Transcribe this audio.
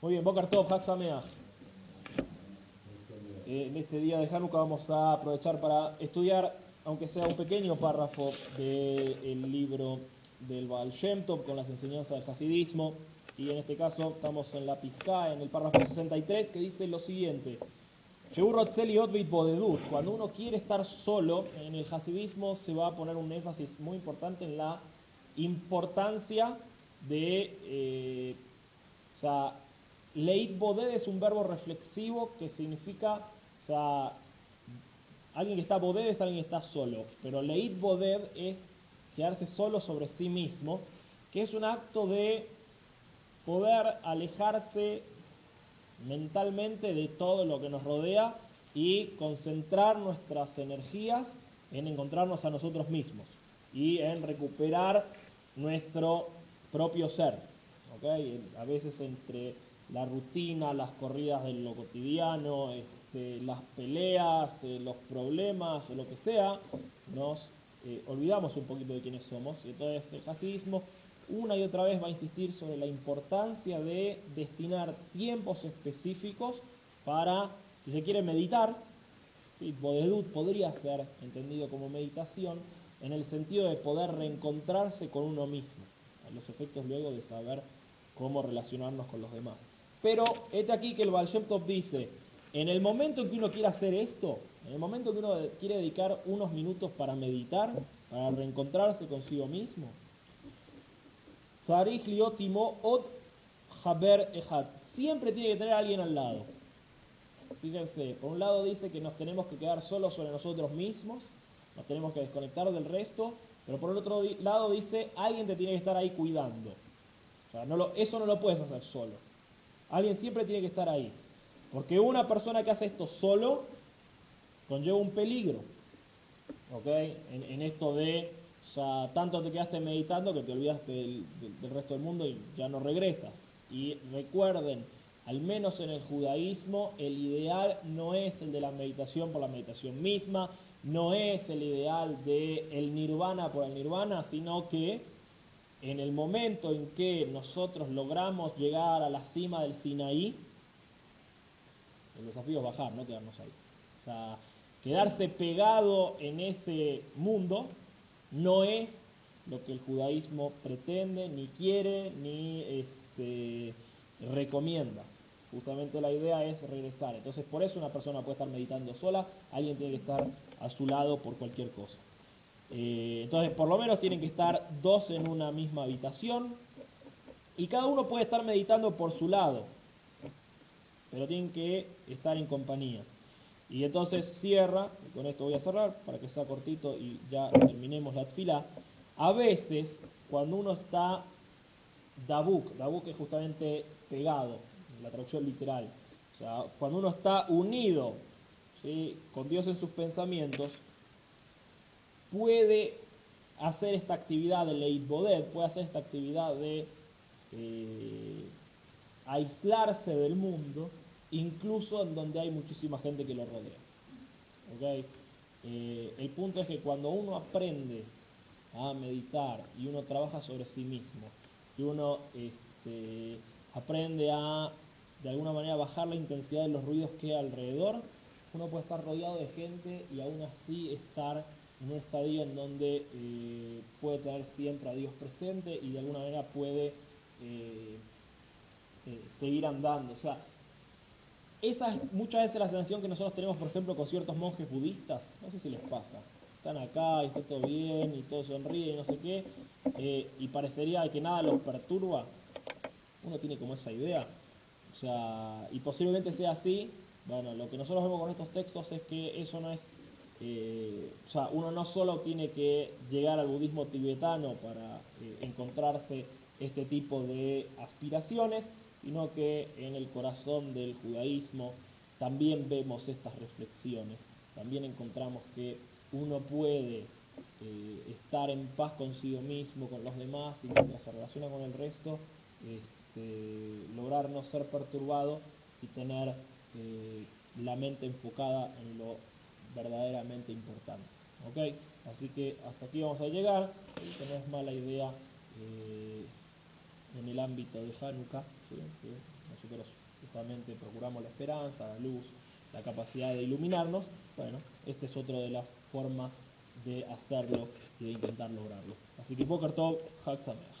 Muy bien, Boker Tov, Haxameach. En este día de Hanukkah vamos a aprovechar para estudiar, aunque sea un pequeño párrafo del libro del Baal Shem Tov con las enseñanzas del Hasidismo. Y en este caso estamos en la pizca, en el párrafo 63, que dice lo siguiente. Cuando uno quiere estar solo, en el hasidismo se va a poner un énfasis muy importante en la importancia de, eh, o sea, leit boded es un verbo reflexivo que significa, o sea, alguien que está boded es alguien que está solo, pero leit boded es quedarse solo sobre sí mismo, que es un acto de poder alejarse mentalmente de todo lo que nos rodea y concentrar nuestras energías en encontrarnos a nosotros mismos y en recuperar nuestro propio ser. A veces entre la rutina, las corridas de lo cotidiano, este, las peleas, eh, los problemas o lo que sea, nos eh, olvidamos un poquito de quiénes somos. Y entonces el hasidismo una y otra vez va a insistir sobre la importancia de destinar tiempos específicos para, si se quiere meditar, ¿sí? Bodedut podría ser entendido como meditación en el sentido de poder reencontrarse con uno mismo, a los efectos luego de saber cómo relacionarnos con los demás. Pero este aquí que el Baal Top dice, en el momento en que uno quiere hacer esto, en el momento en que uno quiere dedicar unos minutos para meditar, para reencontrarse consigo mismo, Siempre tiene que tener a alguien al lado. Fíjense, por un lado dice que nos tenemos que quedar solos sobre nosotros mismos, nos tenemos que desconectar del resto, pero por el otro lado dice, alguien te tiene que estar ahí cuidando. No eso no lo puedes hacer solo. Alguien siempre tiene que estar ahí. Porque una persona que hace esto solo conlleva un peligro. ¿Ok? en esto de sea, tanto te quedaste meditando que te olvidaste del, resto del mundo y ya no regresas. Y recuerden, al menos en el judaísmo, el ideal no es el de la meditación por la meditación misma, no es el ideal de el nirvana por el nirvana, sino que en el momento en que nosotros logramos llegar a la cima del Sinaí, el desafío es bajar, no quedarnos ahí. O sea, quedarse pegado en ese mundo no es lo que el judaísmo pretende, ni quiere, ni este, recomienda. Justamente la idea es regresar. Entonces, por eso una persona puede estar meditando sola, alguien tiene que estar a su lado por cualquier cosa. Eh, entonces, por lo menos tienen que estar dos en una misma habitación y cada uno puede estar meditando por su lado, pero tienen que estar en compañía. Y entonces cierra, y con esto voy a cerrar para que sea cortito y ya terminemos la fila. A veces, cuando uno está dabuk, dabuk es justamente pegado, la traducción literal, o sea, cuando uno está unido con Dios en sus pensamientos, puede hacer esta actividad de Leit Bodet, puede hacer esta actividad de eh, aislarse del mundo incluso en donde hay muchísima gente que lo rodea. Eh, el punto es que cuando uno aprende a meditar y uno trabaja sobre sí mismo y uno este, aprende a de alguna manera bajar la intensidad de los ruidos que hay alrededor, uno puede estar rodeado de gente y aún así estar un estadio en donde eh, puede tener siempre a Dios presente y de alguna manera puede eh, seguir andando. O sea, esa es muchas veces la sensación que nosotros tenemos, por ejemplo, con ciertos monjes budistas. No sé si les pasa. Están acá y está todo bien y todo sonríe y no sé qué. Eh, y parecería que nada los perturba. Uno tiene como esa idea. O sea, y posiblemente sea así. Bueno, lo que nosotros vemos con estos textos es que eso no es. Eh, o sea, uno no solo tiene que llegar al budismo tibetano para eh, encontrarse este tipo de aspiraciones, sino que en el corazón del judaísmo también vemos estas reflexiones, también encontramos que uno puede eh, estar en paz consigo mismo, con los demás, y mientras se relaciona con el resto, este, lograr no ser perturbado y tener la mente enfocada en lo verdaderamente importante. Así que hasta aquí vamos a llegar, no es mala idea. Eh, en el ámbito de Hanukkah, ¿sí? que nosotros justamente procuramos la esperanza, la luz, la capacidad de iluminarnos, bueno, esta es otra de las formas de hacerlo y de intentar lograrlo. Así que Boker Tov, Sameach.